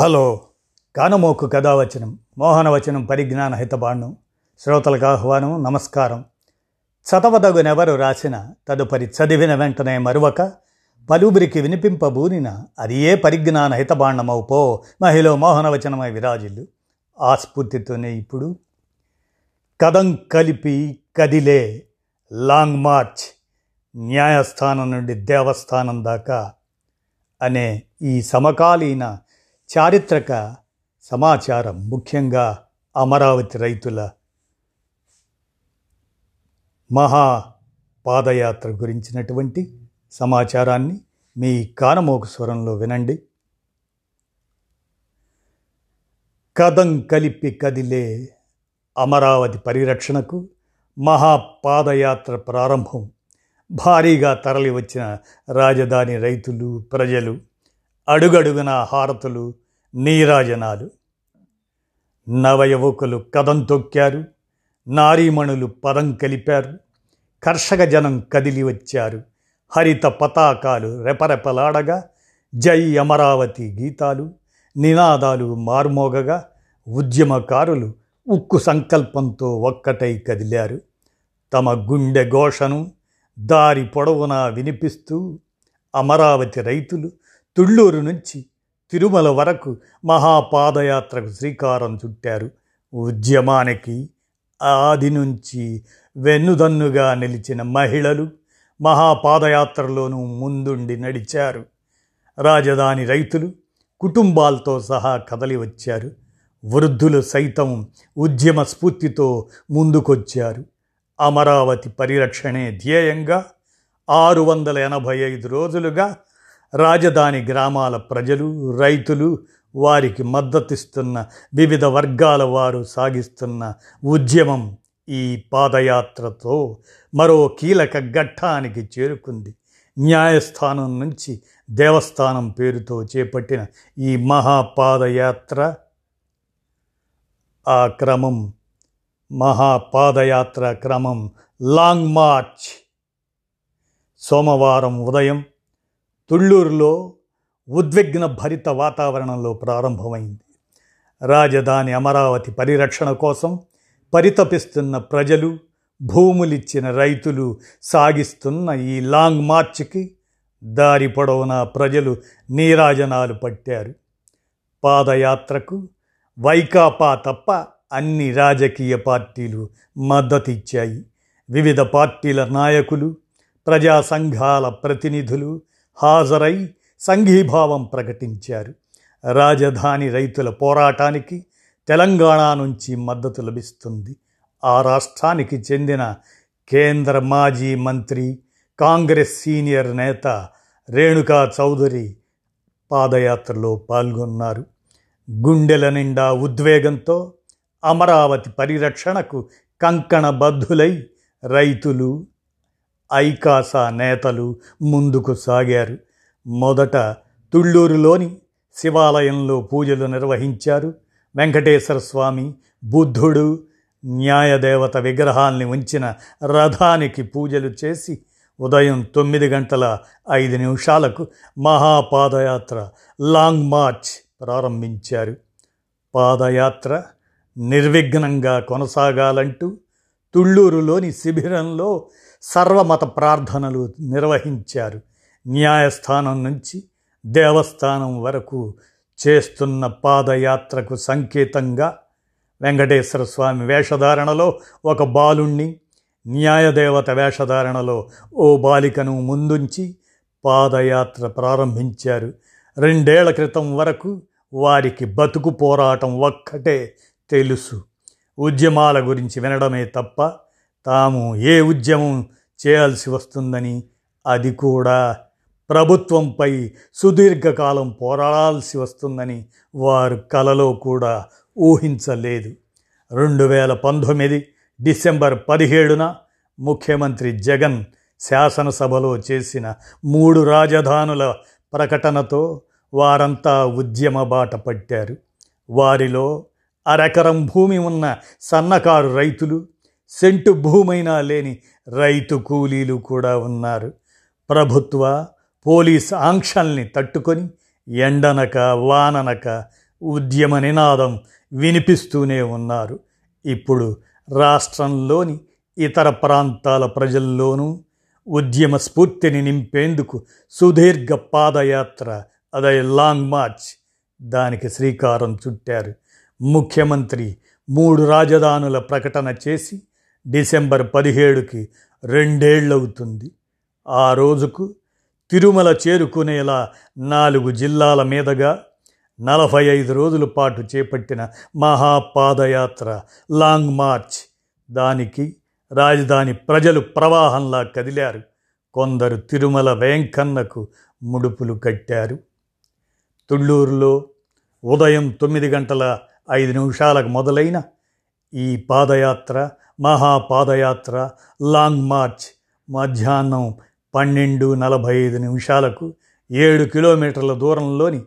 Hello. కానమోకు కథావచనం మోహనవచనం పరిజ్ఞాన హితబాండం శ్రోతలకు ఆహ్వానం నమస్కారం. చదవదగునెవరు రాసిన తదుపరి చదివిన వెంటనే మరువక పలుబురికి వినిపింపబూనిన అది ఏ పరిజ్ఞాన హితబాండమవు పో మహిళ మోహనవచనమై విరాజిల్లు. ఆ స్ఫూర్తితోనే ఇప్పుడు. కథం కలిపి కదిలే లాంగ్ మార్చ్ న్యాయస్థానం నుండి దేవస్థానం దాకా అనే ఈ సమకాలీన చారిత్రక సమాచారం ముఖ్యంగా అమరావతి రైతుల మహా పాదయాత్ర గురించినటువంటి సమాచారాన్ని మీ కానమోకు స్వరంలో వినండి. కథం కలిపి కదిలే అమరావతి పరిరక్షణకు మహాపాదయాత్ర ప్రారంభం. భారీగా తరలి వచ్చిన రాజధాని రైతులు ప్రజలు అడుగడుగున హారతులు నీరాజనాలు. నవయువకులు కథం తొక్కారు నారీమణులు పదం కలిపారు కర్షక జనం కదిలి వచ్చారు హరిత పతాకాలు రెపరెపలాడగా జై అమరావతి గీతాలు నినాదాలు మార్మోగగా ఉద్యమకారులు ఉక్కు సంకల్పంతో ఒక్కటై కదిలారు. తమ గుండె ఘోషను దారి పొడవునా వినిపిస్తూ అమరావతి రైతులు తుళ్ళూరు నుంచి తిరుమల వరకు మహాపాదయాత్రకు శ్రీకారం చుట్టారు. ఉద్యమానికి ఆది నుంచి వెన్నుదన్నుగా నిలిచిన మహిళలు మహాపాదయాత్రలోనూ ముందుండి నడిచారు. రాజధాని రైతులు కుటుంబాలతో సహా కదలి వచ్చారు. వృద్ధులు సైతం ఉద్యమ స్ఫూర్తితో ముందుకొచ్చారు. అమరావతి పరిరక్షణే ధ్యేయంగా ఆరు వందల ఎనభై ఐదు రోజులుగా రాజధాని గ్రామాల ప్రజలు రైతులు వారికి మద్దతిస్తున్న వివిధ వర్గాల వారు సాగిస్తున్న ఉద్యమం ఈ పాదయాత్రతో మరో కీలక ఘట్టానికి చేరుకుంది. న్యాయస్థానం నుంచి దేవస్థానం పేరుతో చేపట్టిన ఈ మహాపాదయాత్ర ఆ క్రమం మహాపాదయాత్ర క్రమం లాంగ్ మార్చ్ సోమవారం ఉదయం తుళ్ళూరులో ఉద్విగ్న భరిత వాతావరణంలో ప్రారంభమైంది. రాజధాని అమరావతి పరిరక్షణ కోసం పరితపిస్తున్న ప్రజలు భూములిచ్చిన రైతులు సాగిస్తున్న ఈ లాంగ్ మార్చ్కి దారి పొడవునా ప్రజలు నీరాజనాలు పట్టారు. పాదయాత్రకు వైకాపా తప్ప అన్ని రాజకీయ పార్టీలు మద్దతిచ్చాయి. వివిధ పార్టీల నాయకులు ప్రజా సంఘాల ప్రతినిధులు హాజరై సంఘీభావం ప్రకటించారు. రాజధాని రైతుల పోరాటానికి తెలంగాణ నుంచి మద్దతు లభిస్తుంది. ఆ రాష్ట్రానికి చెందిన కేంద్ర మాజీ మంత్రి కాంగ్రెస్ సీనియర్ నేత రేణుకా చౌదరి పాదయాత్రలో పాల్గొన్నారు. గుండెల నిండా ఉద్వేగంతో అమరావతి పరిరక్షణకు కంకణబద్ధులై రైతులు ఐకాసా నేతలు ముందుకు సాగారు. మొదట తుళ్ళూరులోని శివాలయంలో పూజలు నిర్వహించారు. వెంకటేశ్వర స్వామి బుద్ధుడు న్యాయదేవత విగ్రహాల్ని ఉంచిన రథానికి పూజలు చేసి ఉదయం తొమ్మిది గంటల ఐదు నిమిషాలకు మహాపాదయాత్ర లాంగ్ మార్చ్ ప్రారంభించారు. పాదయాత్ర నిర్విఘ్నంగా కొనసాగాలంటూ తుళ్ళూరులోని శిబిరంలో సర్వమత ప్రార్థనలు నిర్వహించారు. న్యాయస్థానం నుంచి దేవస్థానం వరకు చేస్తున్న పాదయాత్రకు సంకేతంగా వెంకటేశ్వర స్వామి వేషధారణలో ఒక బాలుణ్ణి న్యాయదేవత వేషధారణలో ఓ బాలికను ముందుంచి పాదయాత్ర ప్రారంభించారు. రెండేళ్ళ క్రితం వరకు వారికి బతుకు పోరాటం ఒక్కటే తెలుసు. ఉద్యమాల గురించి వినడమే తప్ప తాము ఏ ఉద్యమం చేయాల్సి వస్తుందని అది కూడా ప్రభుత్వంపై సుదీర్ఘకాలం పోరాడాల్సి వస్తుందని వారు కలలో కూడా ఊహించలేదు. రెండు వేల పంతొమ్మిది డిసెంబర్ పదిహేడున ముఖ్యమంత్రి జగన్ శాసనసభలో చేసిన మూడు రాజధానుల ప్రకటనతో వారంతా ఉద్యమ బాట పట్టారు. వారిలో అరెకరం భూమి ఉన్న సన్నకారు రైతులు సెంటు భూమైనా లేని రైతు కూలీలు కూడా ఉన్నారు. ప్రభుత్వ పోలీస్ ఆంక్షల్ని తట్టుకొని ఎండనక వాననక ఉద్యమ నినాదం వినిపిస్తూనే ఉన్నారు. ఇప్పుడు రాష్ట్రంలోని ఇతర ప్రాంతాల ప్రజల్లోనూ ఉద్యమ స్ఫూర్తిని నింపేందుకు సుదీర్ఘ పాదయాత్ర అదే లాంగ్ మార్చ్ దానికి శ్రీకారం చుట్టారు. ముఖ్యమంత్రి మూడు రాజధానుల ప్రకటన చేసి డిసెంబర్ పదిహేడుకి రెండేళ్ళవుతుంది. ఆ రోజుకు తిరుమల చేరుకునేలా నాలుగు జిల్లాల మీదుగా నలభై ఐదు రోజుల పాటు చేపట్టిన మహాపాదయాత్ర లాంగ్ మార్చ్ దానికి రాజధాని ప్రజలు ప్రవాహంలా కదిలారు. కొందరు తిరుమల వెంకన్నకు ముడుపులు కట్టారు. తుళ్ళూరులో ఉదయం తొమ్మిది గంటల ఐదు నిమిషాలకు మొదలైన ఈ పాదయాత్ర మహాపాదయాత్ర లాంగ్ మార్చ్ మధ్యాహ్నం పన్నెండు నలభై ఐదు నిమిషాలకు ఏడు కిలోమీటర్ల దూరంలోని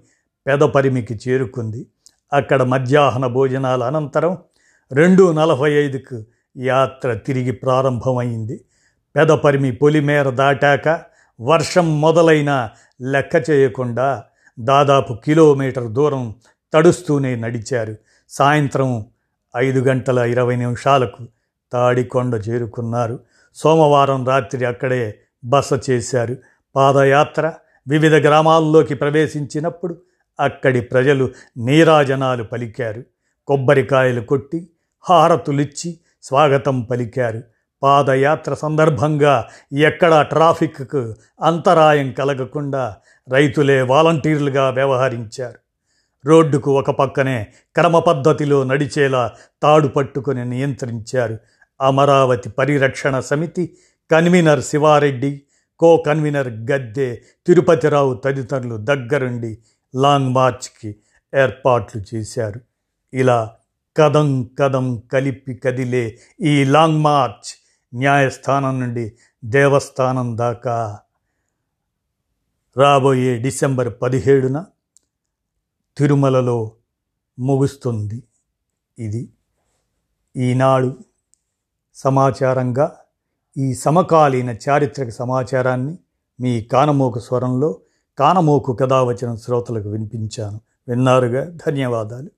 పెదపరిమికి చేరుకుంది. అక్కడ మధ్యాహ్న భోజనాల అనంతరం రెండు నలభై ఐదుకు యాత్ర తిరిగి ప్రారంభమైంది. పెదపరిమి పొలిమేర దాటాక వర్షం మొదలైన లెక్క చేయకుండా దాదాపు కిలోమీటర్ దూరం తడుస్తూనే నడిచారు. సాయంత్రం ఐదు గంటల ఇరవై నిమిషాలకు తాడికొండ చేరుకున్నారు. సోమవారం రాత్రి అక్కడే బస చేశారు. పాదయాత్ర వివిధ గ్రామాల్లోకి ప్రవేశించినప్పుడు అక్కడి ప్రజలు నీరాజనాలు పలికారు. కొబ్బరికాయలు కొట్టి హారతులిచ్చి స్వాగతం పలికారు. పాదయాత్ర సందర్భంగా ఎక్కడా ట్రాఫిక్కు అంతరాయం కలగకుండా రైతులే వాలంటీర్లుగా వ్యవహరించారు. రోడ్డుకు ఒక పక్కనే క్రమ పద్ధతిలో నడిచేలా తాడు పట్టుకుని నియంత్రించారు అమరావతి పరిరక్షణ సమితి convener Siva Reddy co convener Gadde Tirupati Rao తదితరులు దగ్గరుండి లాంగ్ మార్చ్కి ఏర్పాట్లు చేశారు. ఇలా కదం కదం కలిపి కదిలే ఈ లాంగ్ మార్చ్ న్యాయస్థానం నుండి దేవస్థానం దాకా రాబోయే డిసెంబర్ పదిహేడున తిరుమలలో ముగుస్తుంది. ఇది ఈనాడు సమాచారంగా ఈ సమకాలీన చారిత్రక సమాచారాన్ని మీ కానమోకు స్వరంలో కానమోకు కథావచన శ్రోతలకు వినిపించాను. విన్నారుగా? ధన్యవాదాలు.